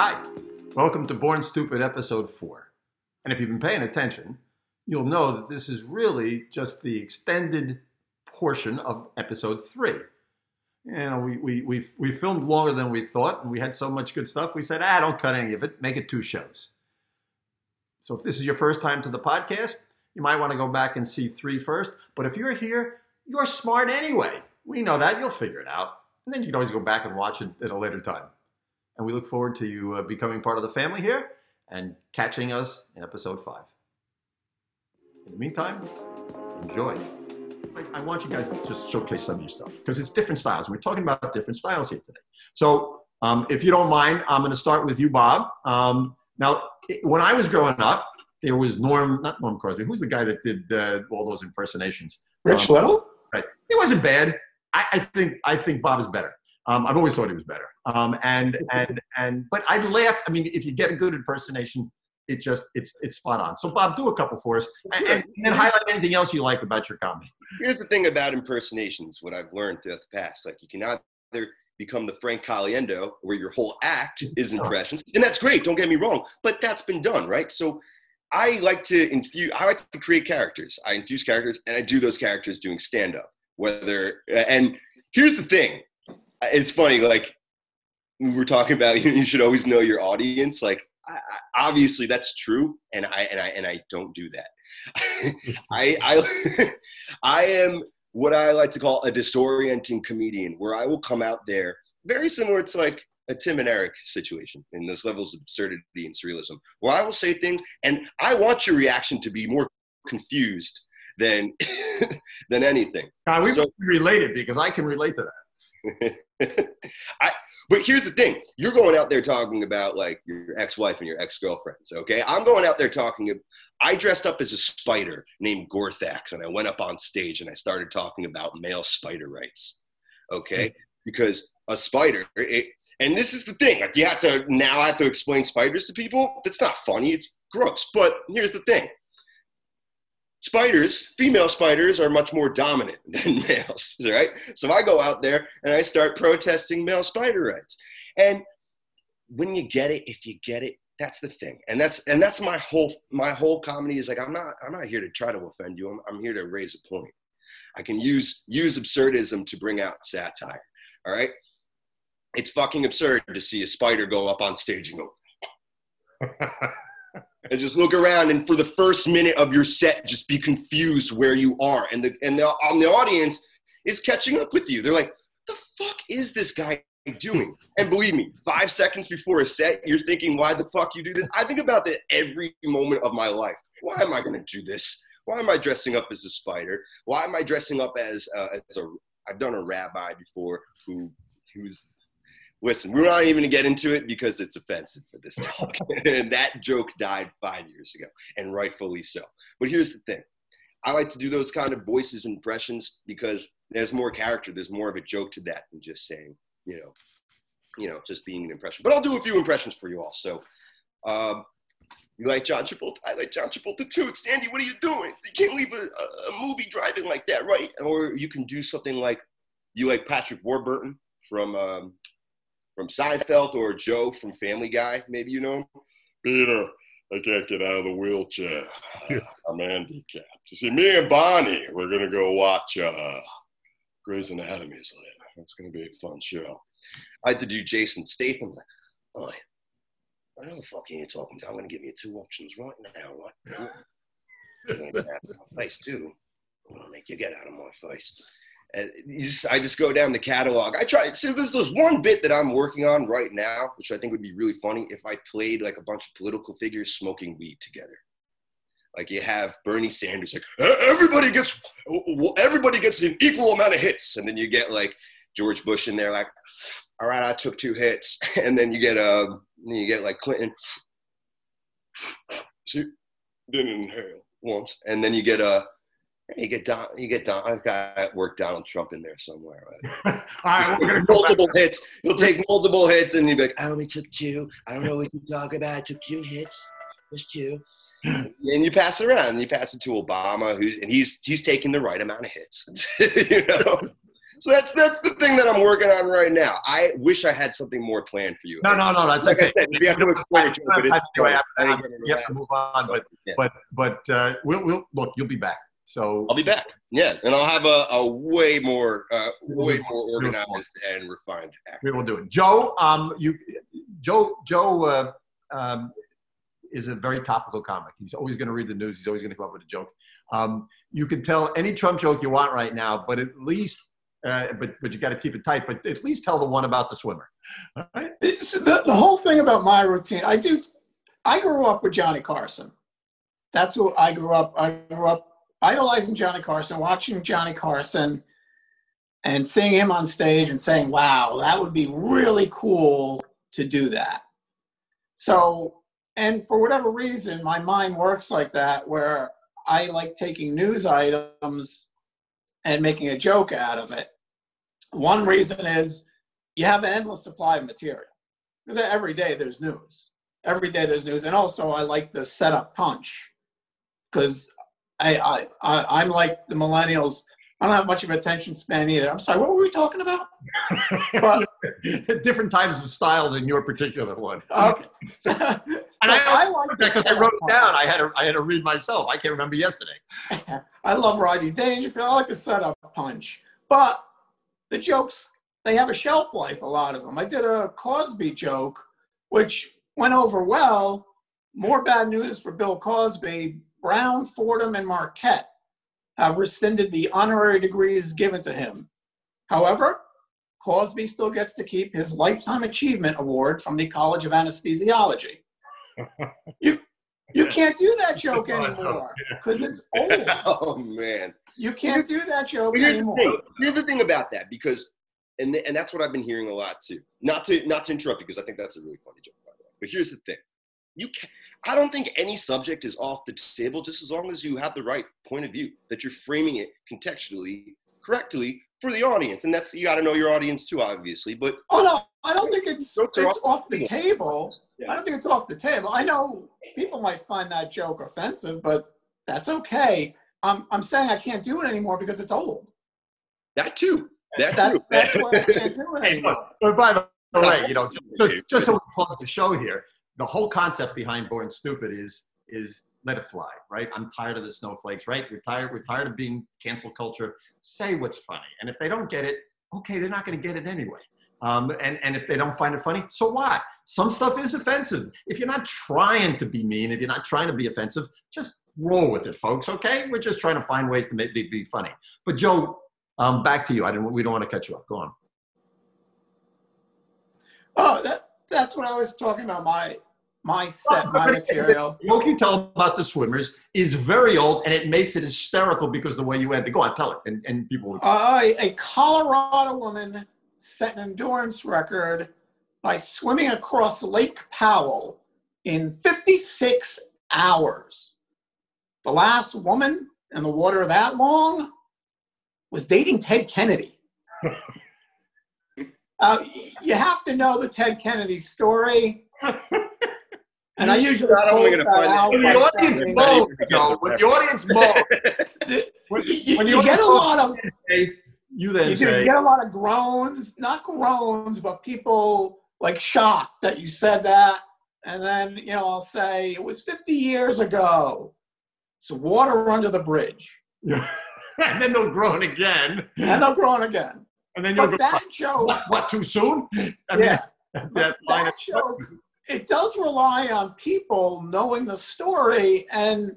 Hi, welcome to Born Stupid episode 4. And if you've been paying attention, you'll know that this is really just the extended portion of episode 3. You know, we, we, we, we filmed longer than we thought, and we had so much good stuff, we said, ah, don't cut any of it, make it two shows. So if this is your first time to the podcast, you might want to go back and see three first. But if you're here, you're smart anyway. We know that. You'll figure it out. And then you can always go back and watch it at a later time. And we look forward to you uh, becoming part of the family here and catching us in episode five. In the meantime, enjoy. I, I want you guys to just showcase some of your stuff because it's different styles. We're talking about different styles here today. So, um, if you don't mind, I'm going to start with you, Bob. Um, now, when I was growing up, there was Norm, not Norm Crosby. Who's the guy that did uh, all those impersonations? Rich um, Little. Right. He wasn't bad. I, I think I think Bob is better. Um, I've always thought he was better. Um, and and and but I'd laugh. I mean, if you get a good impersonation, it just it's it's spot on. So Bob, do a couple for us, and, and, then highlight anything else you like about your comedy. Here's the thing about impersonations. What I've learned throughout the past, like you can either become the Frank Caliendo, where your whole act is impressions, and that's great. Don't get me wrong, but that's been done, right? So I like to infuse. I like to create characters. I infuse characters, and I do those characters doing stand up. Whether and here's the thing, it's funny. Like we're talking about, you should always know your audience. Like I, I, obviously that's true, and I and I and I don't do that. I I I am what I like to call a disorienting comedian, where I will come out there very similar to like a Tim and Eric situation in those levels of absurdity and surrealism, where I will say things, and I want your reaction to be more confused than than anything. Now, we so, related because I can relate to that. I, but here's the thing: you're going out there talking about like your ex-wife and your ex-girlfriends. Okay, I'm going out there talking. I dressed up as a spider named Gorthax, and I went up on stage and I started talking about male spider rights. Okay, hmm. because a spider, it, and this is the thing: like you have to now have to explain spiders to people. That's not funny. It's gross. But here's the thing: spiders, female spiders, are much more dominant than males, right? So I go out there and I start protesting male spider rights. And when you get it, if you get it, that's the thing. And that's and that's my whole my whole comedy is like I'm not I'm not here to try to offend you. I'm, I'm here to raise a point. I can use use absurdism to bring out satire. All right. It's fucking absurd to see a spider go up on stage and go and just look around and for the first minute of your set just be confused where you are. And the and the, on the audience is catching up with you. They're like the fuck is this guy doing? And believe me five seconds before a set you're thinking why the fuck you do this? I think about that every moment of my life. Why am i going to do this? Why am i dressing up as a spider? Why am i dressing up as uh, as a i've done a rabbi before who who's listen, we're not even gonna get into it because it's offensive for this talk. and that joke died five years ago, and rightfully so. But here's the thing. I like to do those kind of voices impressions because there's more character. There's more of a joke to that than just saying, you know, you know, just being an impression. But I'll do a few impressions for you all. So, um, you like John Travolta? I like John Travolta too. Sandy, what are you doing? You can't leave a, a movie driving like that, right? Or you can do something like you like Patrick Warburton from um, from Seinfeld or Joe from Family Guy. Maybe you know him. Peter, I can't get out of the wheelchair. Yeah. I'm handicapped. You see, me and Bonnie, we're gonna go watch uh, Grey's Anatomy later. It's gonna be a fun show. I had to do Jason Statham. Oh, I know the fuck are you talking to. I'm gonna give you two options right now, right? You're gonna get out of my face too. I'm gonna make you get out of my face. Just, I just go down the catalog. I try. So there's this one bit that I'm working on right now, which I think would be really funny if I played like a bunch of political figures smoking weed together. Like you have Bernie Sanders, like everybody gets everybody gets an equal amount of hits, and then you get like George Bush in there, like, all right, I took two hits, and then you get uh, you get like Clinton, see, didn't inhale once, and then you get a uh, you get Don. You get Don. I've got to work Donald Trump in there somewhere. Right? All right, we're gonna multiple hits. You'll take multiple hits, and you'll be like, "I only took two. I don't know what you talk about. I took two hits, just two. and you pass it around. And you pass it to Obama, who's and he's he's taking the right amount of hits. you know. So that's that's the thing that I'm working on right now. I wish I had something more planned for you. No, no, no, that's Like I okay. said, if you have to explain it, Anyway, I- I I- didn't get into You have to move on, but Yeah. but but uh, we'll we'll look. You'll be back. So I'll be back. Yeah, and I'll have a, a way more, uh, way more organized and refined act. We will do it. Joe, um, you, Joe, Joe, uh, um, is a very topical comic. He's always going to read the news. He's always going to come up with a joke. Um, you can tell any Trump joke you want right now, but at least, uh, but but you got to keep it tight. But at least tell the one about the swimmer. All right. It's the, the whole thing about my routine. I do. I grew up with Johnny Carson. That's who I grew up. I grew up idolizing Johnny Carson, watching Johnny Carson, and seeing him on stage and saying, "Wow, that would be really cool to do that." So, and for whatever reason, my mind works like that, where I like taking news items and making a joke out of it. One reason is you have an endless supply of material because every day there's news. Every day there's news, and also I like the setup punch because I, I, I I'm like the millennials. I don't have much of an attention span either. I'm sorry, what were we talking about? But Different types of styles in your particular one. okay, so, so I I like the Because I wrote it down. I had to I had to read myself. I can't remember yesterday. I love Rodney Dangerfield. I like the setup punch, but the jokes they have a shelf life. A lot of them. I did a Cosby joke, which went over well. More bad news for Bill Cosby. Brown, Fordham, and Marquette have rescinded the honorary degrees given to him. However, Cosby still gets to keep his Lifetime Achievement Award from the College of Anesthesiology. you you can't do that oh, joke anymore because it's old. Oh man! You can't do that joke here's the anymore. thing. Here's the thing about that because, and and that's what I've been hearing a lot too. Not to not to interrupt you because I think that's a really funny joke by the way. But here's the thing. You can I don't think any subject is off the table just as long as you have the right point of view that you're framing it contextually correctly for the audience, and that's you got to know your audience too, obviously. But Oh no, I don't think it's it's off the table. Yeah. I don't think it's off the table. I know people might find that joke offensive, but that's okay. I'm I'm saying I can't do it anymore because it's old. that too. That That's too. that's why I can't do it Hey, anymore. But by the way, you know, just, just so we plug the show here, the whole concept behind Born Stupid is is let it fly, right? I'm tired of the snowflakes, right? We're tired. We're tired of being cancel culture. Say what's funny, and if they don't get it, okay, they're not going to get it anyway. Um, and and if they don't find it funny, so what? Some stuff is offensive. If you're not trying to be mean, if you're not trying to be offensive, just roll with it, folks. Okay, we're just trying to find ways to make it be funny. But Joe, um, back to you. I didn't. We don't want to cut you off. Go on. Oh, that that's what I was talking about. My my set, my material. The joke you tell about the swimmers is very old, and it makes it hysterical because the way you end it. Go on, tell it, and, and people. Will, Uh, a Colorado woman set an endurance record by swimming across Lake Powell in 56 hours. The last woman in the water that long was dating Ted Kennedy. uh, you have to know the Ted Kennedy story. And I usually only close that find out when the audience Well, Joe, when the audience when, you, when you get a lot of say, you then you, say, you get a lot of groans, not groans, but people like shocked that you said that. And then, you know, I'll say, it was 50 years ago. It's water under the bridge. and then they'll groan again, And they'll groan again. and then you'll go, that joke, what, what, too soon? I mean, yeah, that but line that of- joke, it does rely on people knowing the story. And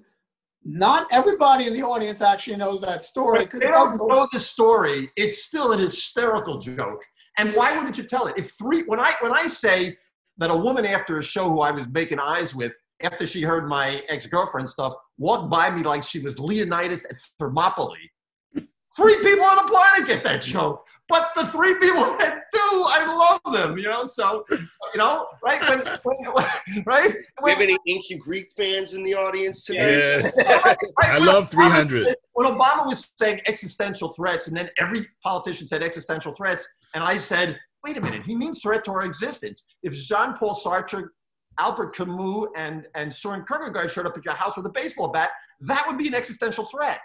not everybody in the audience actually knows that story. If they don't know the story, it's still an hysterical joke. And why wouldn't you tell it? If three, when I when I say that a woman after a show who I was making eyes with, after she heard my ex girlfriend stuff, walked by me like she was Leonidas at Thermopylae. Three people on the planet get that joke, but the three people that do, I love them. You know, so you know, right? When, when, right? Do we have any ancient Greek fans in the audience tonight? Yeah, right, I love Obama 300. was- When Obama was saying existential threats, and then every politician said existential threats, and I said, wait a minute, he means threat to our existence. If Jean Paul Sartre, Albert Camus, and, and Soren Kierkegaard showed up at your house with a baseball bat, that would be an existential threat.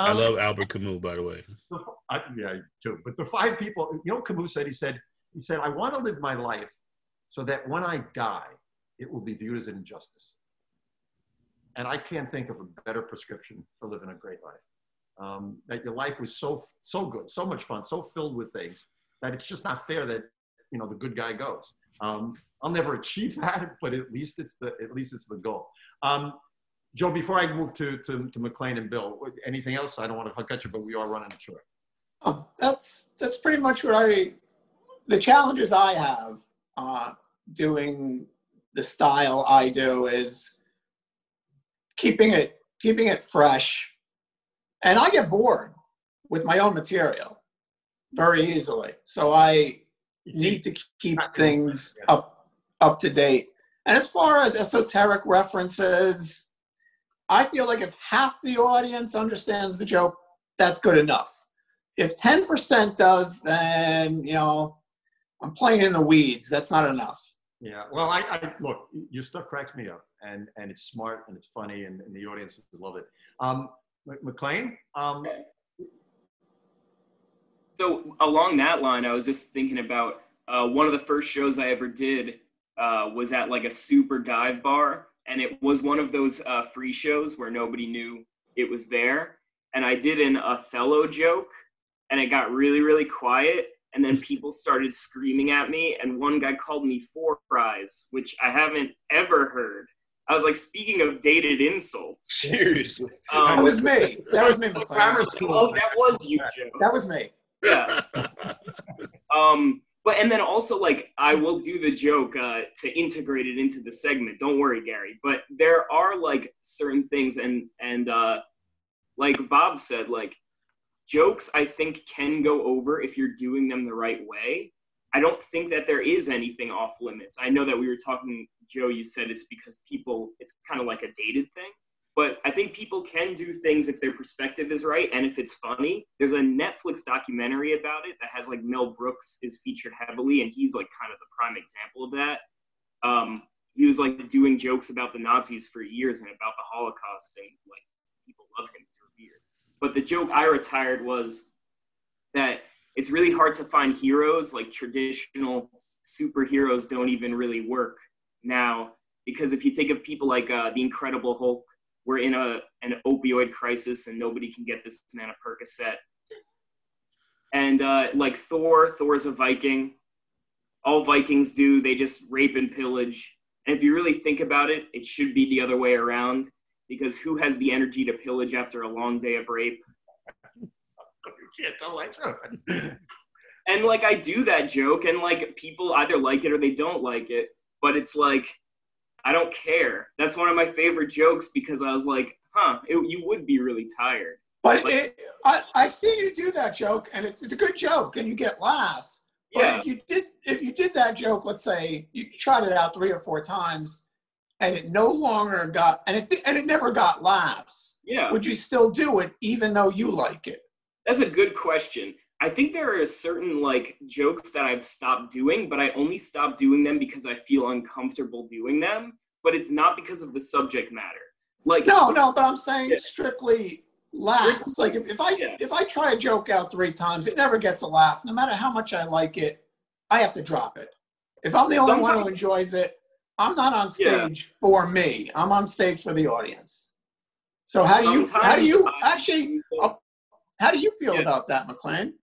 I Um, love Albert Camus, by the way. the- I, yeah, too. But the five people, you know, what Camus said. He said, he said, I want to live my life so that when I die, it will be viewed as an injustice. And I can't think of a better prescription for living a great life. Um, that your life was so so good, so much fun, so filled with things that it's just not fair that you know the good guy goes. Um, I'll never achieve that, but at least it's the at least it's the goal. Um, Joe, before I move to, to, to McLean and Bill, anything else? I don't want to cut you, but we are running short. Oh, that's that's pretty much what I. The challenges I have uh, doing the style I do is keeping it keeping it fresh, and I get bored with my own material very easily. So I need to keep things up up to date. And as far as esoteric references, I feel like if half the audience understands the joke, that's good enough. If 10% does, then you know, I'm playing in the weeds. That's not enough. Yeah. Well, I, I look, your stuff cracks me up, and and it's smart and it's funny, and, and the audience love it. Um, McLean. Um, so along that line, I was just thinking about uh, one of the first shows I ever did uh, was at like a super dive bar, and it was one of those uh, free shows where nobody knew it was there. And I did an Othello joke, and it got really, really quiet and then people started screaming at me and one guy called me four eyes which i haven't ever heard. I was like speaking of dated insults. Seriously. Um, that was me. That was me grammar school oh that was you joe. That was me. Yeah. Um but and then also like i will do the joke uh, to integrate it into the segment don't worry gary but there are like certain things and and uh like bob said like jokes I think can go over if you're doing them the right way. I don't think that there is anything off limits. I know that we were talking, Joe, you said it's because people, it's kind of like a dated thing. But I think people can do things if their perspective is right and if it's funny. There's a Netflix documentary about it that has like Mel Brooks is featured heavily, and he's like kind of the prime example of that. Um, he was like doing jokes about the Nazis for years and about the Holocaust, and like people love him. It's revered. But the joke I retired was that it's really hard to find heroes like traditional superheroes don't even really work now because if you think of people like uh, the Incredible Hulk, we're in a an opioid crisis and nobody can get this man a Percocet. And uh, like Thor, Thor's a Viking. All Vikings do, they just rape and pillage. And if you really think about it, it should be the other way around because who has the energy to pillage after a long day of rape? can't tell that and like I do that joke, and like people either like it or they don't like it, but it's like I don't care. That's one of my favorite jokes because I was like, huh, it, you would be really tired. But like, it, I, I've seen you do that joke, and it's, it's a good joke, and you get laughs. But yeah. if you did if you did that joke, let's say you tried it out three or four times, and it no longer got and it and it never got laughs. Yeah. Would you still do it even though you like it? That's a good question. I think there are certain like jokes that I've stopped doing, but I only stop doing them because I feel uncomfortable doing them. But it's not because of the subject matter. Like no, no. But I'm saying yeah. strictly laughs. Like if, if I yeah. if I try a joke out three times, it never gets a laugh. No matter how much I like it, I have to drop it. If I'm the only Sometimes, one who enjoys it, I'm not on stage yeah. for me. I'm on stage for the audience. So how do you Sometimes how do you actually uh, how do you feel yeah. about that, McLean?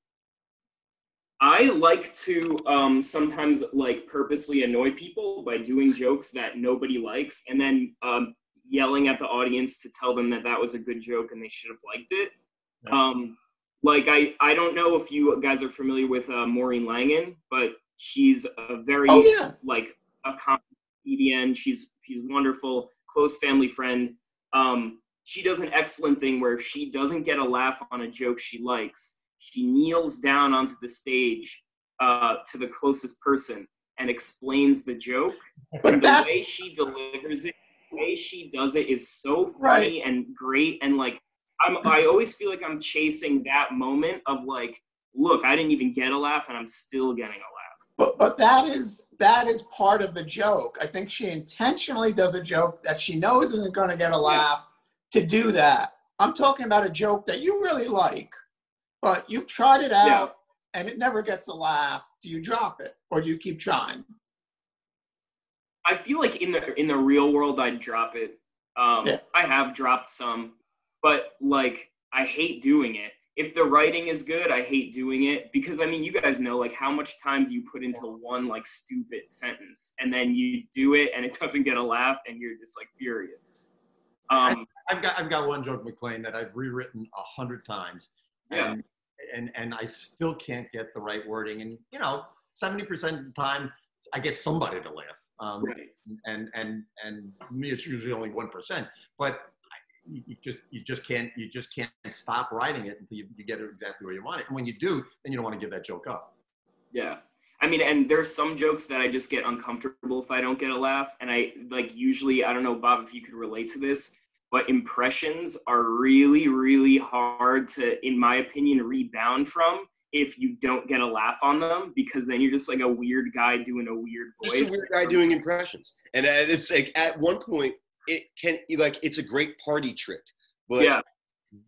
I like to um, sometimes like purposely annoy people by doing jokes that nobody likes, and then um, yelling at the audience to tell them that that was a good joke and they should have liked it. Um, like I, I don't know if you guys are familiar with uh, Maureen Langan, but she's a very oh, yeah. like a comedian. She's she's wonderful, close family friend. Um, she does an excellent thing where if she doesn't get a laugh on a joke she likes, she kneels down onto the stage uh, to the closest person and explains the joke. But and the way she delivers it, the way she does it is so funny right. and great. And like, I'm, I always feel like I'm chasing that moment of like, look, I didn't even get a laugh and I'm still getting a laugh. But but that is that is part of the joke. I think she intentionally does a joke that she knows isn't going to get a laugh to do that. I'm talking about a joke that you really like, but you've tried it out Yeah. and it never gets a laugh. Do you drop it or do you keep trying? I feel like in the in the real world, I'd drop it. Um, Yeah. I have dropped some, but like I hate doing it. If the writing is good, I hate doing it because I mean, you guys know like how much time do you put into one like stupid sentence, and then you do it and it doesn't get a laugh, and you're just like furious. Um, I've got I've got one joke, McLean, that I've rewritten a hundred times, Yeah. and, and and I still can't get the right wording. And you know, seventy percent of the time, I get somebody to laugh. Um, right. and and and me, it's usually only one percent. But you you just you just can't you just can't stop writing it until you, you get it exactly where you want it. And when you do, then you don't want to give that joke up. Yeah. I mean, and there's some jokes that I just get uncomfortable if I don't get a laugh. And I like usually, I don't know, Bob, if you could relate to this, but impressions are really, really hard to, in my opinion, rebound from if you don't get a laugh on them because then you're just like a weird guy doing a weird voice. Just a weird guy doing impressions, and uh, it's like at one point it can you like it's a great party trick, but Yeah.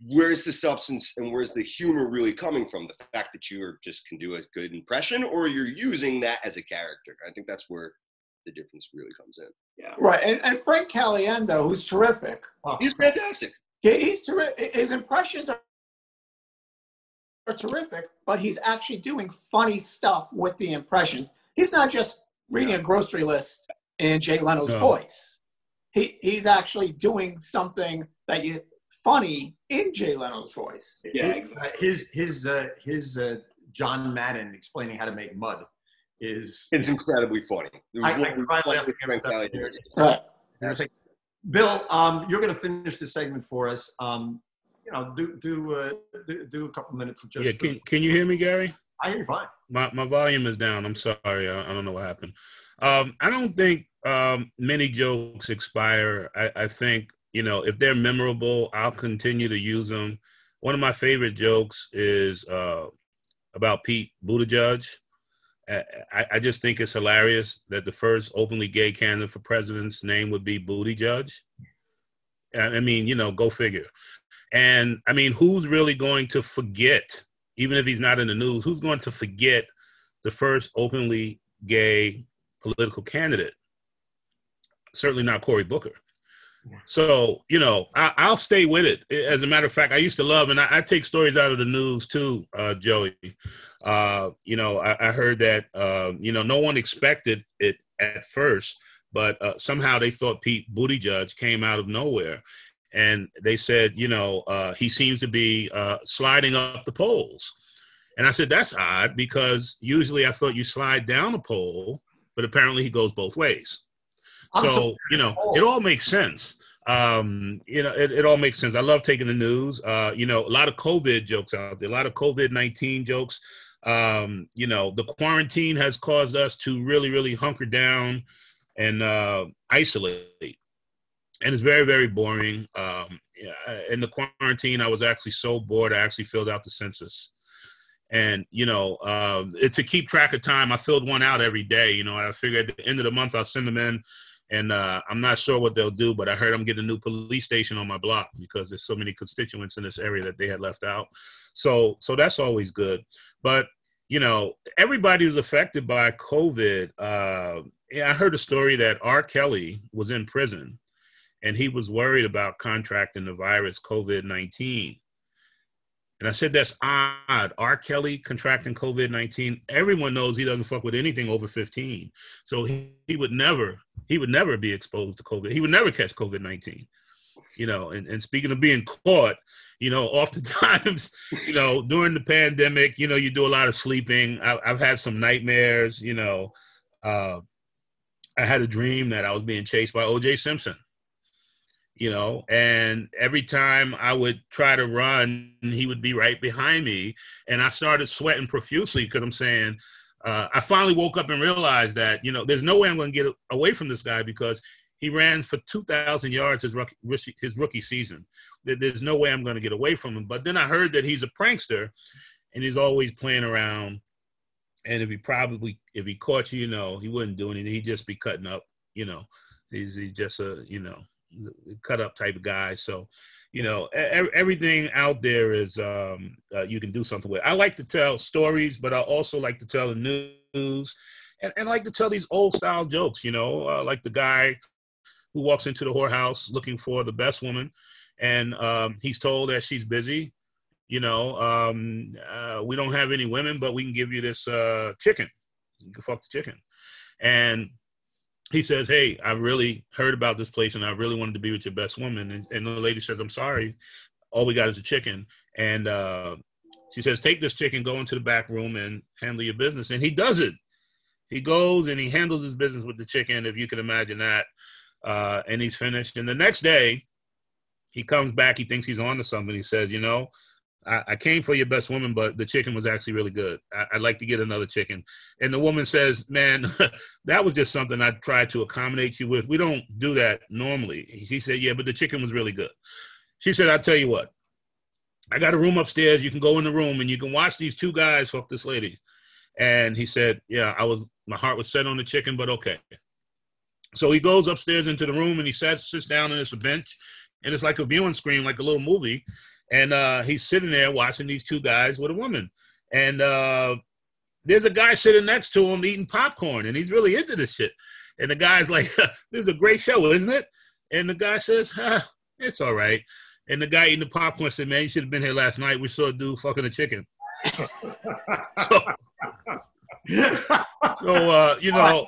where's the substance and where's the humor really coming from? The fact that you are just can do a good impression, or you're using that as a character. I think that's where the difference really comes in. Yeah. Right. And, and Frank Caliendo, who's terrific. Oh, He's fantastic. Yeah, he's terrific. His impressions are, are terrific, but he's actually doing funny stuff with the impressions. He's not just reading a grocery list in Jay Leno's No. voice. He he's actually doing something that you funny in Jay Leno's voice. Yeah, his, exactly. his his uh, his uh, John Madden explaining how to make mud is. It's incredibly funny. I, I cry laughing every time I Caliendo. hear it. Right. Seriously. Bill, um, you're going to finish the segment for us. Um, you know, do do, uh, do do a couple minutes of just. Yeah, can can you hear me, Gary? I hear you fine. My my volume is down. I'm sorry. I, I don't know what happened. Um, I don't think um, many jokes expire. I, I think you know if they're memorable, I'll continue to use them. One of my favorite jokes is uh, about Pete Buttigieg. I, I- just think it's hilarious that the first openly gay candidate for president's name would be Booty Judge. I mean, you know, go figure. And I mean, who's really going to forget, even if he's not in the news, who's going to forget the first openly gay political candidate? Certainly not Cory Booker. So, you know, I, I'll stay with it. As a matter of fact, I used to love, and I, I take stories out of the news too, uh, Joey. Uh, you know, I, I heard that, uh, you know, no one expected it at first, but uh, somehow they thought Pete Buttigieg came out of nowhere and they said, you know, uh, he seems to be uh, sliding up the polls. And I said, that's odd because usually I thought you slide down a pole, but apparently he goes both ways. So, you know, it all makes sense. Um, you know, it, it all makes sense. I love taking the news. Uh, you know, a lot of COVID jokes out there, a lot of COVID 19 jokes. Um, you know, the quarantine has caused us to really, really hunker down and uh, isolate and it's very very boring um in the quarantine i was actually so bored i actually filled out the census and you know um it, to keep track of time i filled one out every day you know i figured at the end of the month i'll send them in and uh, i'm not sure what they'll do but i heard i'm getting a new police station on my block because there's so many constituents in this area that they had left out so so that's always good but you know everybody was affected by covid uh, i heard a story that r kelly was in prison and he was worried about contracting the virus COVID 19. And I said, that's odd. R. Kelly contracting COVID 19. Everyone knows he doesn't fuck with anything over 15. So he, he would never, he would never be exposed to COVID. He would never catch COVID 19. You know, and, and speaking of being caught, you know, oftentimes, you know, during the pandemic, you know, you do a lot of sleeping. I, I've had some nightmares, you know. Uh, I had a dream that I was being chased by OJ Simpson you know and every time i would try to run he would be right behind me and i started sweating profusely because i'm saying uh, i finally woke up and realized that you know there's no way i'm going to get away from this guy because he ran for 2000 yards his rookie, his rookie season. There's no way i'm going to get away from him. But then i heard that he's a prankster and he's always playing around. And if he probably if he caught you you know he wouldn't do anything. He'd just be cutting up you know. He's, he's just a you know cut up type of guy. So, you know, everything out there is um, uh, you can do something with. I like to tell stories, but I also like to tell the news, and, and like to tell these old style jokes. You know, uh, like the guy who walks into the whorehouse looking for the best woman, and um, he's told that she's busy. You know, um, uh, we don't have any women, but we can give you this uh, chicken. You can fuck the chicken, and he says, "Hey, I really heard about this place, and I really wanted to be with your best woman." And, and the lady says, "I'm sorry, all we got is a chicken." And uh, she says, "Take this chicken, go into the back room, and handle your business." And he does it. He goes and he handles his business with the chicken, if you can imagine that. Uh, and he's finished. And the next day, he comes back. He thinks he's on to something. He says, "You know, I, I, came for your best woman, but the chicken was actually really good. I, would like to get another chicken. And the woman says, Man, that was just something I tried to accommodate you with. We don't do that normally. He said, Yeah, but the chicken was really good. She said, I'll tell you what, I got a room upstairs. You can go in the room and you can watch these two guys fuck this lady. And he said, Yeah, I was, my heart was set on the chicken, but okay. So he goes upstairs into the room and he sits, sits down and it's a bench and it's like a viewing screen, like a little movie and uh, he's sitting there watching these two guys with a woman, and uh, there's a guy sitting next to him eating popcorn, and he's really into this shit. And the guy's like, "This is a great show, isn't it?" And the guy says, ah, "It's all right." And the guy eating the popcorn said, "Man, you should have been here last night. We saw a dude fucking a chicken." so, so uh, you know,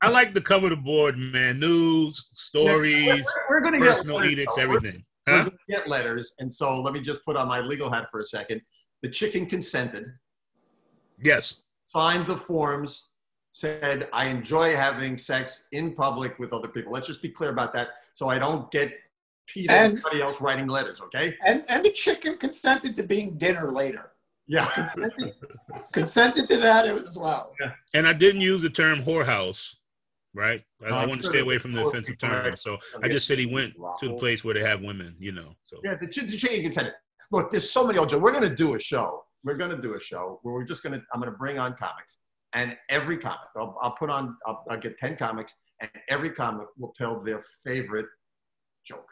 I like to cover the board, man. News, stories, we're, we're gonna personal get edicts, everything. Huh? We're get letters, and so let me just put on my legal hat for a second. The chicken consented. Yes. Signed the forms. Said I enjoy having sex in public with other people. Let's just be clear about that, so I don't get Pete and anybody else writing letters. Okay. And and the chicken consented to being dinner later. Yeah. Consented, consented to that as well. Yeah. And I didn't use the term whorehouse right? I, I want to stay away from the offensive term. So I just said he went to the place where they have women, you know. So yeah, the, the chicken contender. Look, there's so many old jokes. We're going to do a show. We're going to do a show where we're just going to. I'm going to bring on comics, and every comic, I'll, I'll put on. I'll, I'll get ten comics, and every comic will tell their favorite joke.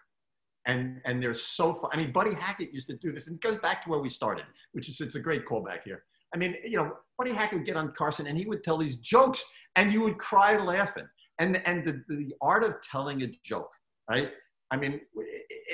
And, and they're so fun. I mean, Buddy Hackett used to do this, and it goes back to where we started, which is it's a great callback here. I mean, you know, Buddy Hackett would get on Carson and he would tell these jokes, and you would cry laughing and and the, the art of telling a joke right i mean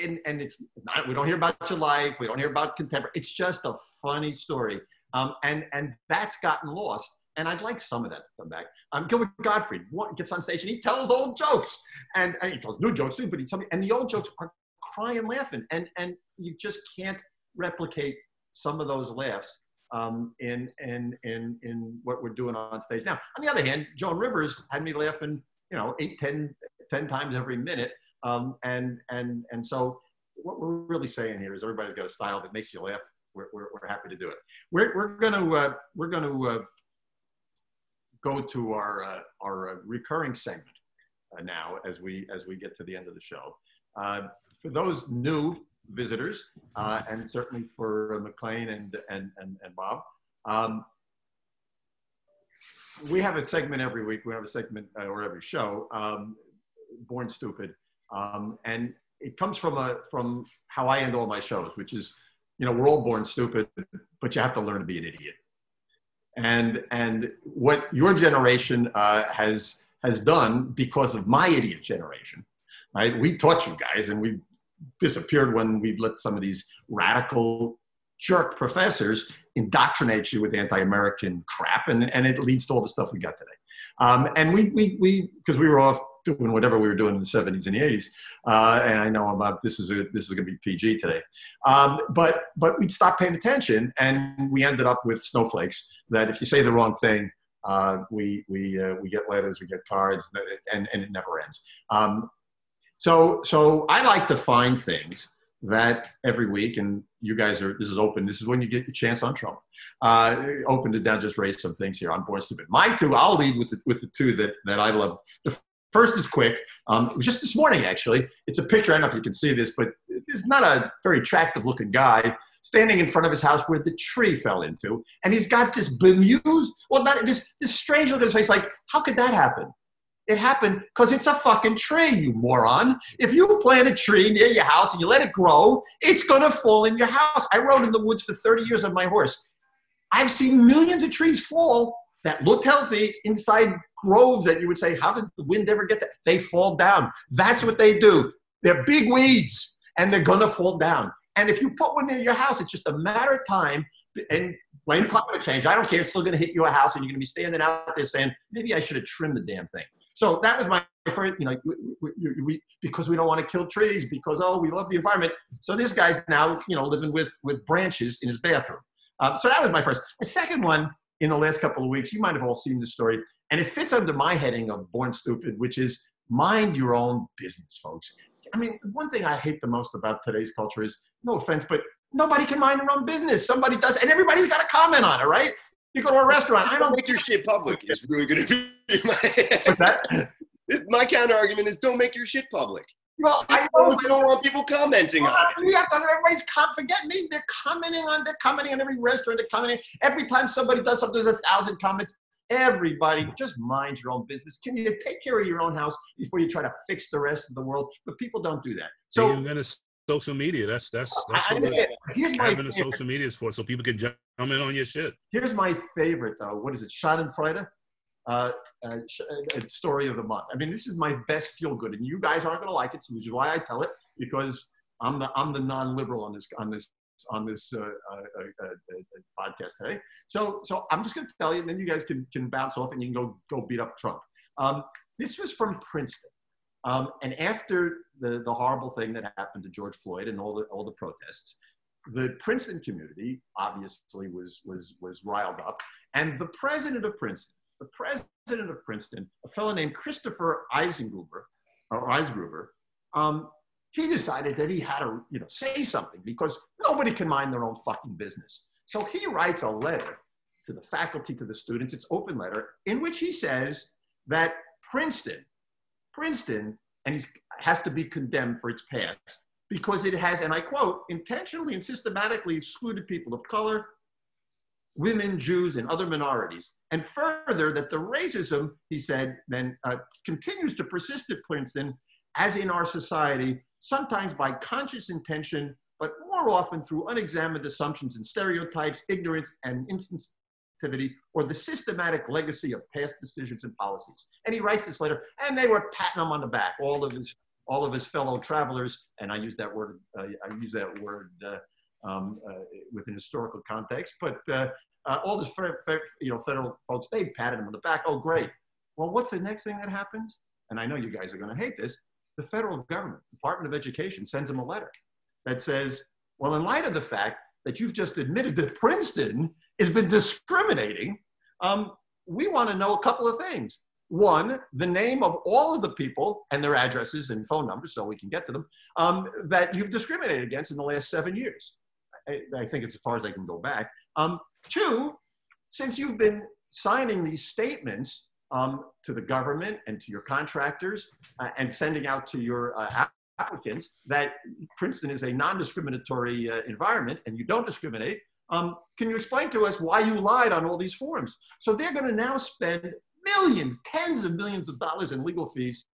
and, and it's not we don't hear about your life we don't hear about contemporary it's just a funny story um, and and that's gotten lost and I'd like some of that to come back. Um, Gilbert Gottfried gets on stage and he tells old jokes, and, and he tells new jokes too. But he, and the old jokes are crying, laughing, and and you just can't replicate some of those laughs um, in in in in what we're doing on stage now. On the other hand, Joan Rivers had me laughing you know, eight, 10, 10 times every minute. Um, and, and, and so what we're really saying here is everybody's got a style that makes you laugh. We're, we're, we're happy to do it. We're, we're going to, uh, we're going to uh, go to our, uh, our uh, recurring segment uh, now as we, as we get to the end of the show. Uh, for those new visitors, and certainly for McLean and, and, and, and Bob, um, we have a segment every week. We have a segment uh, or every show, um, Born Stupid, um, and it comes from a from how I end all my shows, which is, you know, we're all born stupid, but you have to learn to be an idiot. And and what your generation uh, has has done because of my idiot generation, right? We taught you guys, and we disappeared when we let some of these radical jerk professors indoctrinate you with anti-American crap, and, and it leads to all the stuff we got today. Um, and we, we, we, because we were off doing whatever we were doing in the 70s and the 80s, uh, and I know about this is a, this is going to be PG today, um, but but we stopped paying attention, and we ended up with snowflakes. That if you say the wrong thing, uh, we we uh, we get letters, we get cards, and and it never ends. Um, so so I like to find things that every week, and you guys are, this is open. This is when you get your chance on Trump. Uh, open to now just raise some things here on Born Stupid. My two, I'll lead with the, with the two that, that I love. The first is quick. Um, it was just this morning, actually. It's a picture. I don't know if you can see this, but it's not a very attractive looking guy standing in front of his house where the tree fell into. And he's got this bemused, well, not this, this strange look on his face, like, how could that happen? It happened because it's a fucking tree, you moron. If you plant a tree near your house and you let it grow, it's gonna fall in your house. I rode in the woods for 30 years on my horse. I've seen millions of trees fall that looked healthy inside groves that you would say, How did the wind ever get that? They fall down. That's what they do. They're big weeds and they're gonna fall down. And if you put one near your house, it's just a matter of time. And blame climate change. I don't care. It's still going to hit your house, and you're going to be standing out there saying, maybe I should have trimmed the damn thing. So that was my first, you know, we, we, we, because we don't want to kill trees, because oh, we love the environment. So this guy's now, you know, living with with branches in his bathroom. Um, so that was my first. The second one in the last couple of weeks, you might have all seen the story, and it fits under my heading of Born Stupid, which is mind your own business, folks. I mean, one thing I hate the most about today's culture is, no offense, but nobody can mind their own business. Somebody does, and everybody's got to comment on it, right? You go to a restaurant. I don't make your shit public. It's really going to be my, that. my counter argument is don't make your shit public. Well, I know you don't want people commenting well, on it. Yeah, everybody's com- forget me. They're commenting on. They're commenting on every restaurant. They're commenting every time somebody does something. There's a thousand comments. Everybody, just mind your own business. Can you take care of your own house before you try to fix the rest of the world? But people don't do that. So you're gonna social media. That's that's that's what I, here's having the social media is for, so people can jump in on your shit. Here's my favorite. Uh, what is it? Schadenfreude. Uh, uh, uh, story of the month. I mean, this is my best feel good, and you guys aren't going to like it, so which is why I tell it because I'm the I'm the non-liberal on this on this on this uh, uh, uh, uh podcast today. So so I'm just going to tell you, and then you guys can can bounce off, and you can go go beat up Trump. Um, this was from Princeton. Um, and after the, the horrible thing that happened to George Floyd and all the, all the protests, the Princeton community obviously was, was, was riled up. And the president of Princeton, the president of Princeton, a fellow named Christopher Eisengruber, or um, he decided that he had to, you know, say something because nobody can mind their own fucking business. So he writes a letter to the faculty, to the students, it's open letter, in which he says that Princeton Princeton, and he has to be condemned for its past because it has, and I quote, intentionally and systematically excluded people of color, women, Jews, and other minorities. And further, that the racism, he said, then uh, continues to persist at Princeton, as in our society, sometimes by conscious intention, but more often through unexamined assumptions and stereotypes, ignorance, and instance, or the systematic legacy of past decisions and policies. And he writes this letter, and they were patting him on the back, all of his, all of his fellow travelers, and I use that word, uh, I use that word uh, um, uh, with an historical context, but uh, uh, all the you know, federal folks, they patted him on the back. Oh, great. Well, what's the next thing that happens? And I know you guys are going to hate this. The federal government, Department of Education, sends him a letter that says, well, in light of the fact that you've just admitted that Princeton has been discriminating, um, we want to know a couple of things. One, the name of all of the people and their addresses and phone numbers, so we can get to them, um, that you've discriminated against in the last seven years. I, I think it's as far as I can go back. Um, two, since you've been signing these statements um, to the government and to your contractors uh, and sending out to your uh, applicants that Princeton is a non-discriminatory uh, environment and you don't discriminate, um, can you explain to us why you lied on all these forms? So they're going to now spend millions, tens of millions of dollars in legal fees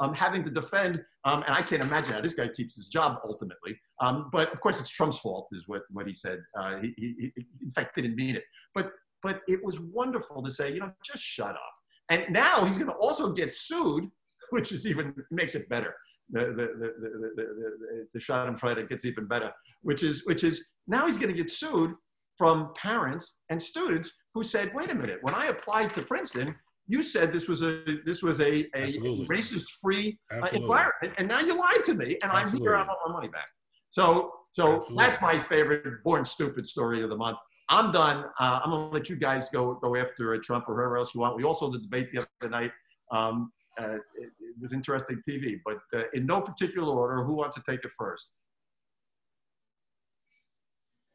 um, having to defend, um, and I can't imagine how this guy keeps his job ultimately. Um, but of course, it's Trump's fault, is what, what he said. Uh, he, he, he, in fact, didn't mean it. But, but it was wonderful to say, you know, just shut up. And now he's going to also get sued, which is even makes it better the the the the, the, the Schadenfreude gets even better, which is which is now he's going to get sued from parents and students who said, "Wait a minute, when I applied to Princeton, you said this was a this was a, a racist free uh, environment, and now you lied to me, and Absolutely. I'm here. I want my money back." So so Absolutely. that's my favorite born stupid story of the month. I'm done. Uh, I'm gonna let you guys go go after Trump or whoever else you want. We also did the debate the other night. Um, uh, it, it, was interesting TV, but uh, in no particular order, who wants to take it first?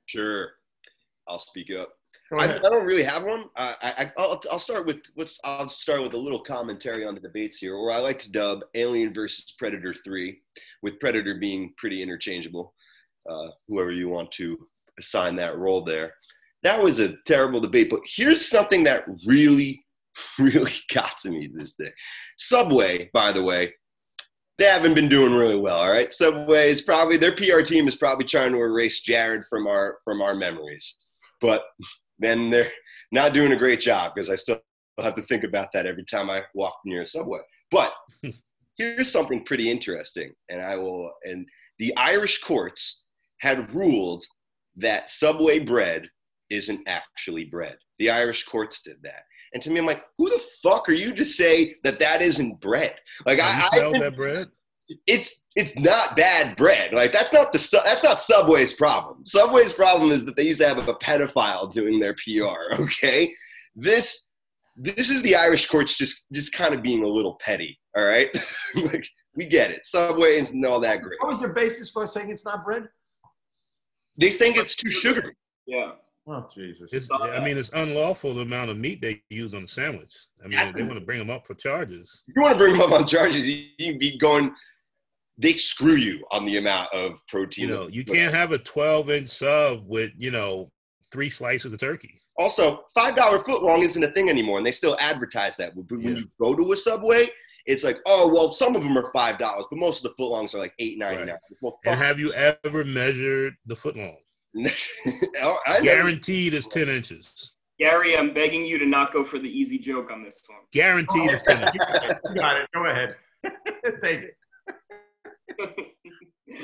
Sure, I'll speak up. I, I, don't really have one. I, I, will start with let's. I'll start with a little commentary on the debates here, or I like to dub Alien versus Predator Three, with Predator being pretty interchangeable. Uh, whoever you want to assign that role there. That was a terrible debate, but here's something that really really got to me this day. Subway, by the way, they haven't been doing really well. All right, Subway is probably their PR team is probably trying to erase Jared from our from our memories, but then they're not doing a great job because I still have to think about that every time I walk near a Subway. But here's something pretty interesting, and I will and the Irish courts had ruled that Subway bread isn't actually bread. The Irish courts did that. And to me, I'm like, who the fuck are you to say that that isn't bread? Like, Have I, you I smelled that bread? it's it's not bad bread. Like that's not the Su- that's not Subway's problem. Subway's problem is that they used to have a pedophile doing their PR. Okay, this this is the Irish courts just just kind of being a little petty. All right, like we get it. Subway isn't all that great. What was their basis for saying it's not bread? They think it's too sugary. Yeah. Oh Jesus! It's, uh, I mean, it's unlawful the amount of meat they use on the sandwich. I mean, they want to bring them up for charges. You want to bring them up on charges, you, you be going. They screw you on the amount of protein. You know, you can't have a 12 inch sub with, you know, three slices of turkey. Also, five dollar foot long isn't a thing anymore, and they still advertise that. But when Yeah. you go to a Subway, it's like, oh well, some of them are five dollars, but most of the footlongs are like eight ninety nine. Well, And have you ever measured the foot long? Oh, I Guaranteed it's 10 inches. Gary, I'm begging you to not go for the easy joke on this one. Guaranteed it's 10 inches. You got it. Go ahead. Take it.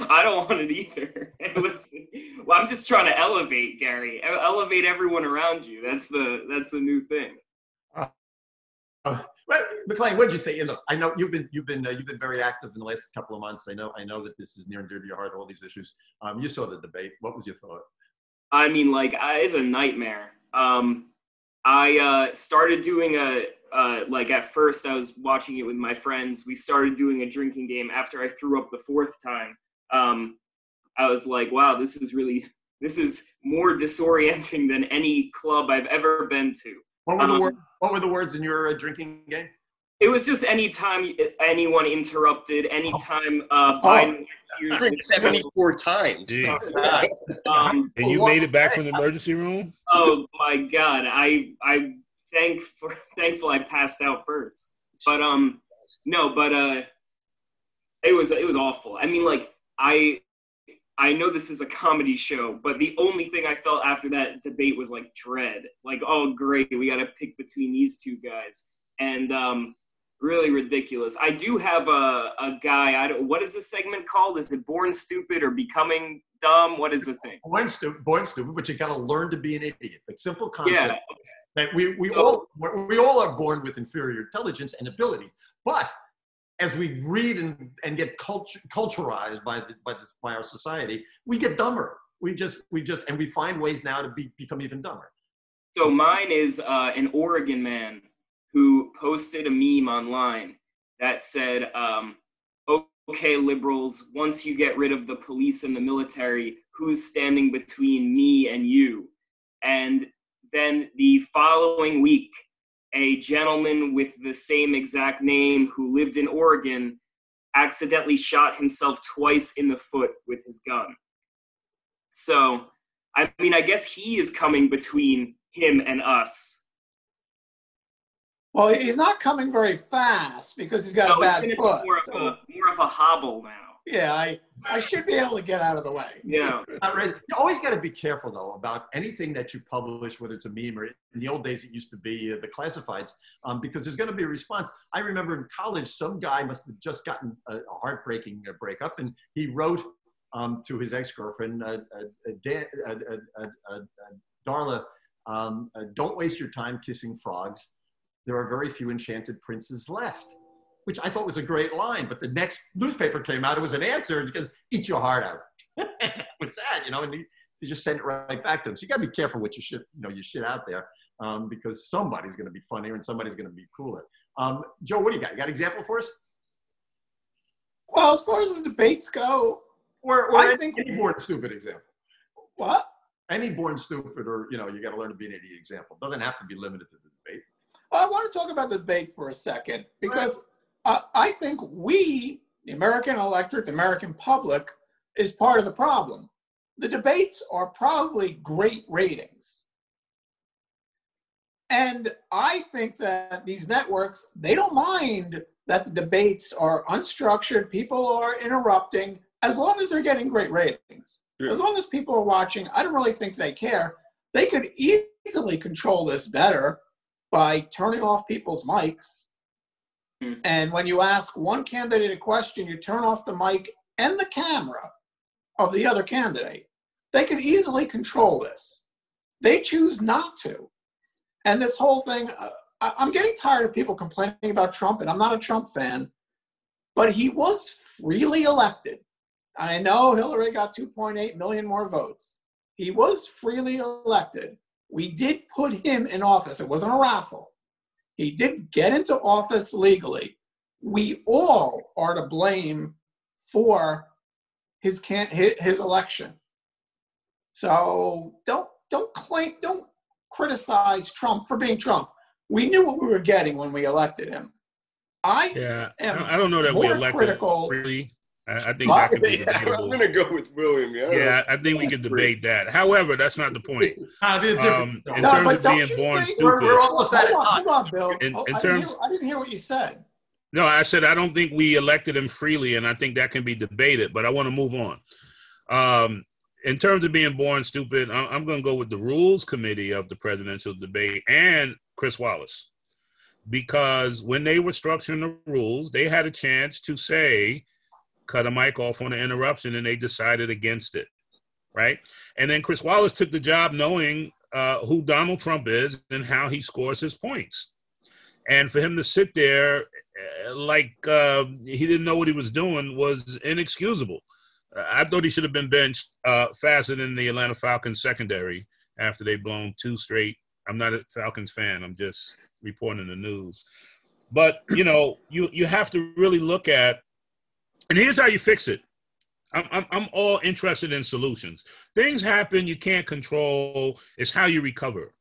I don't want it either. Listen, well, I'm just trying to elevate Gary, elevate everyone around you. That's the that's the new thing. Well, McLean, what did you think? Know, I know you've been you've been uh, you've been very active in the last couple of months. I know I know that this is near and dear to your heart. All these issues. Um, you saw the debate. What was your thought? I mean, like, I, it's a nightmare. Um, I uh, started doing a uh, like at first I was watching it with my friends. We started doing a drinking game after I threw up the fourth time. Um, I was like, wow, this is really this is more disorienting than any club I've ever been to. What were the Um, words? What were the words in your uh, drinking game? It was just anytime anyone interrupted, anytime uh, Biden. accused drink seventy four times. Um, And you made it back from the emergency room? oh my god, I I thank for thankful I passed out first. But um, no, but uh, it was it was awful. I mean, like I I know this is a comedy show, but the only thing I felt after that debate was like dread. Like, oh great, we got to pick between these two guys, and um, really ridiculous. I do have a a guy. I don't. What is this segment called? Is it Born Stupid or Becoming Dumb? What is the thing? Born stupid, born stupid, but you got to learn to be an idiot. The simple concept Yeah. that we we So- all we all are born with inferior intelligence and ability, but as we read and, and get culture, culturized by the, by this by our society, we get dumber. We just we just and we find ways now to be become even dumber. So mine is uh, an Oregon man who posted a meme online that said, um, "Okay, liberals, once you get rid of the police and the military, who's standing between me and you?" And then the following week, a gentleman with the same exact name who lived in Oregon accidentally shot himself twice in the foot with his gun. So, I mean, I guess he is coming between him and us. Well, he's not coming very fast because he's got So a bad gonna foot. more of, So, a, more of a hobble now. Yeah, I, I should be able to get out of the way. Yeah. You always got to be careful though about anything that you publish, whether it's a meme or in the old days it used to be uh, the classifieds, um, because there's going to be a response. I remember in college, some guy must have just gotten a, a heartbreaking uh, breakup, and he wrote um, to his ex-girlfriend, uh, uh, uh, Dan, uh, uh, uh, uh, uh, Darla, um, uh, "Don't waste your time kissing frogs. There are very few enchanted princes left." Which I thought was a great line, but the next newspaper came out, it was an answer because eat your heart out. it was sad, you know, and you, you just send it right back to them. So you got to be careful what you shit, you know, you shit out there, um, because somebody's going to be funnier and somebody's going to be cooler. Um, Joe, what do you got? You got an example for us? Well, as far as the debates go, Or, or I any, think- any born stupid example? what? Any born stupid, or you know, you got to learn to be an idiot example. Doesn't have to be limited to the debate. Well, I want to talk about the debate for a second because uh, I think we, the American electorate, the American public, is part of the problem. The debates are probably great ratings. And I think that these networks, they don't mind that the debates are unstructured, people are interrupting, as long as they're getting great ratings. Sure. As long as people are watching, I don't really think they care. They could easily control this better by turning off people's mics. Hmm. And when you ask one candidate a question, you turn off the mic and the camera of the other candidate. They could easily control this. They choose not to. And this whole thing, uh, I'm getting tired of people complaining about Trump, and I'm not a Trump fan, but he was freely elected. I know Hillary got 2.8 million more votes. He was freely elected. We did put him in office. It wasn't a raffle. He didn't get into office legally. We all are to blame for his can his, his election. So don't don't claim don't criticize Trump for being Trump. We knew what we were getting when we elected him. I Yeah, I don't know that we elected critical- really. I, I think My- that could be Yeah, I'm gonna go with William. Yeah, Yeah, I think we could debate that. However, that's not the point. It'd be a different Um, in No, terms but of being born think- we're, stupid, we're almost out hold of on, time. hold on, Bill. In- Oh, in I, didn't terms- hear, I didn't hear what you said. No, I said I don't think we elected him freely, and I think that can be debated. But I want to move on. Um, in terms of being born stupid, I'm, I'm going to go with the rules committee of the presidential debate and Chris Wallace, because when they were structuring the rules, they had a chance to say, "Cut a mic off on an interruption," and they decided against it, right? And then Chris Wallace took the job knowing uh, who Donald Trump is and how he scores his points. And for him to sit there uh, like uh, he didn't know what he was doing was inexcusable. I thought he should have been benched uh, faster than the Atlanta Falcons secondary after they blown two straight. I'm not a Falcons fan. I'm just reporting the news. But you know, you you have to really look at, and here's how you fix it. I'm, I'm, I'm all interested in solutions. Things happen you can't control. It's how you recover.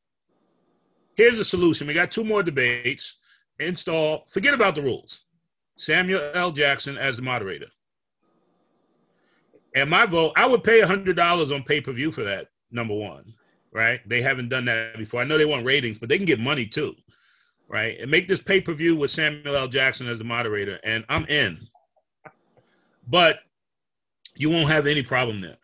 Here's a solution. We got two more debates. Install, forget about the rules. Samuel L. Jackson as the moderator. And my vote, I would pay $100 on pay per view for that, number one, right? They haven't done that before. I know they want ratings, but they can get money too, right? And make this pay per view with Samuel L. Jackson as the moderator, and I'm in. But you won't have any problem there,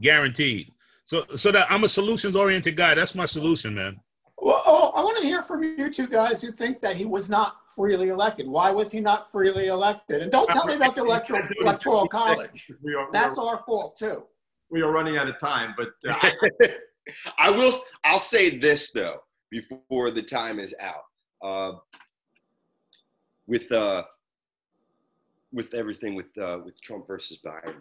guaranteed. So, so that I'm a solutions oriented guy. That's my solution, man. Well, oh, I want to hear from you two guys who think that he was not freely elected. Why was he not freely elected? And don't tell me about the electoral, electoral college. We are, we That's are, our fault too. we are running out of time, but uh, I, I will. I'll say this though before the time is out. Uh, with uh, with everything with uh, with Trump versus Biden,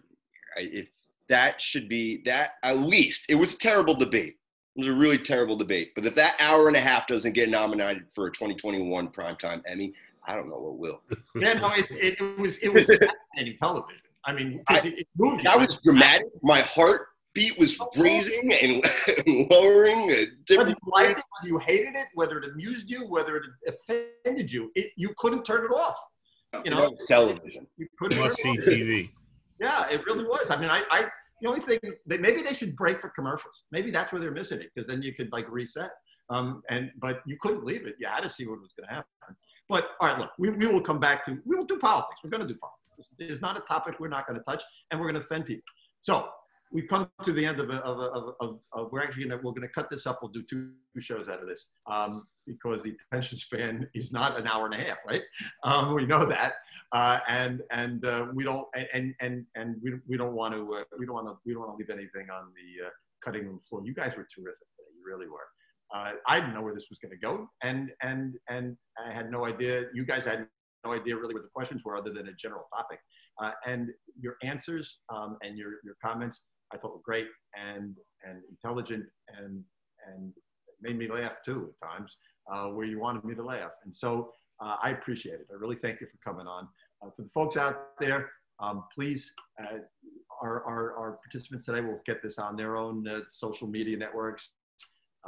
I, if that should be that at least it was a terrible debate. It was a really terrible debate. But if that hour and a half doesn't get nominated for a 2021 primetime Emmy, I don't know what will. yeah, no, it, it, was it was fascinating television. I mean, 'cause it, it moved. That was dramatic. My heartbeat was raising and lowering. whether you liked it, whether you hated it, whether it amused you, whether it offended you, it, you couldn't turn it off. You You know, know, it's television. you couldn't. Must see turn it off. TV. Yeah, it really was. I mean, I, I the only thing they maybe they should break for commercials. Maybe that's where they're missing it because then you could like reset. Um, and but you couldn't leave it. You had to see what was going to happen. But all right, look, we, we will come back to we will do politics. We're going to do politics. It is not a topic we're not going to touch, and we're going to offend people. So we've come to the end of a, of, a, of, of, of we're actually to we're to cut this up. We'll do two, two shows out of this um, because the attention span is not an hour and a half, right? Um, we know that, uh, and and uh, we don't and and and we, we don't want to uh, we don't want to we don't want to leave anything on the uh, cutting room floor. You guys were terrific. Today. You really were. Uh, I didn't know where this was going to go, and and and I had no idea. You guys had no idea really what the questions were, other than a general topic. Uh, and your answers um, and your your comments, I thought were great and and intelligent and and made me laugh too at times uh, where you wanted me to laugh. And so uh, I appreciate it. I really thank you for coming on. Uh, for the folks out there, um, please, uh, our, our, our participants today will get this on their own uh, social media networks.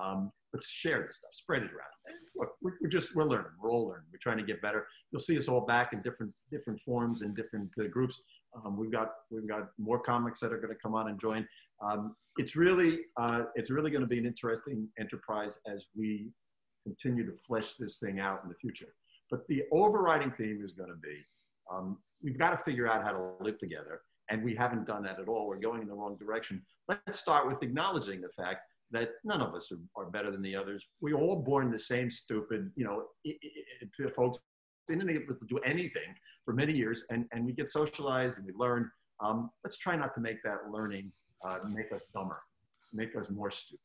Um, but share this stuff, spread it around. Look, we're, we're just we're learning. We're all learning. We're trying to get better. You'll see us all back in different different forms and different uh, groups. Um, we've got we've got more comics that are going to come on and join. Um, it's really uh, it's really going to be an interesting enterprise as we continue to flesh this thing out in the future. But the overriding theme is going to be um, we've got to figure out how to live together. And we haven't done that at all. We're going in the wrong direction. Let's start with acknowledging the fact that none of us are, are better than the others. We're all born the same stupid, you know, folks didn't able to do anything for many years, and, and we get socialized and we learn. Um, let's try not to make that learning uh, make us dumber, make us more stupid.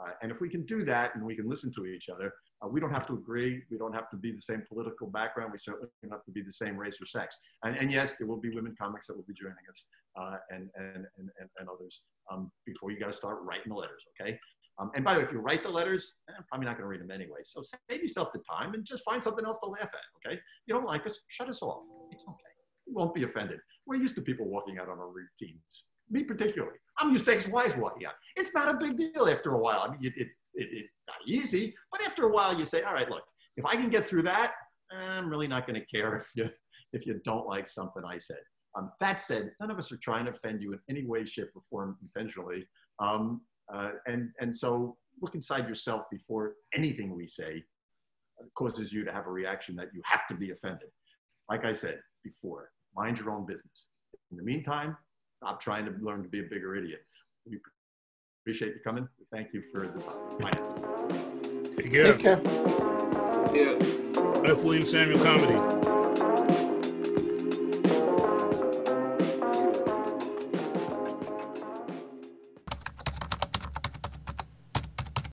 Uh, and if we can do that and we can listen to each other, uh, we don't have to agree. We don't have to be the same political background. We certainly don't have to be the same race or sex. And, and yes, there will be women comics that will be joining us uh, and, and, and, and, others um, before you got to start writing the letters, okay? Um, and by the way, if you write the letters, eh, I'm probably not going to read them anyway. So save yourself the time and just find something else to laugh at, okay? You don't like us, shut us off. It's okay. We won't be offended. We're used to people walking out on our routines. Me particularly. I'm used to ex-wives walking out. It's not a big deal after a while. I mean, it, it, it, it not easy, but after a while you say, all right, look, if I can get through that, I'm really not going to care if you, if you don't like something I said. Um, that said, none of us are trying to offend you in any way, shape, or form intentionally. Um, uh, and, and so look inside yourself before anything we say causes you to have a reaction that you have to be offended. Like I said before, mind your own business. In the meantime, stop trying to learn to be a bigger idiot. We appreciate you coming. Thank you for the time. Take care. Take care. Yeah. F. William Samuel Comedy.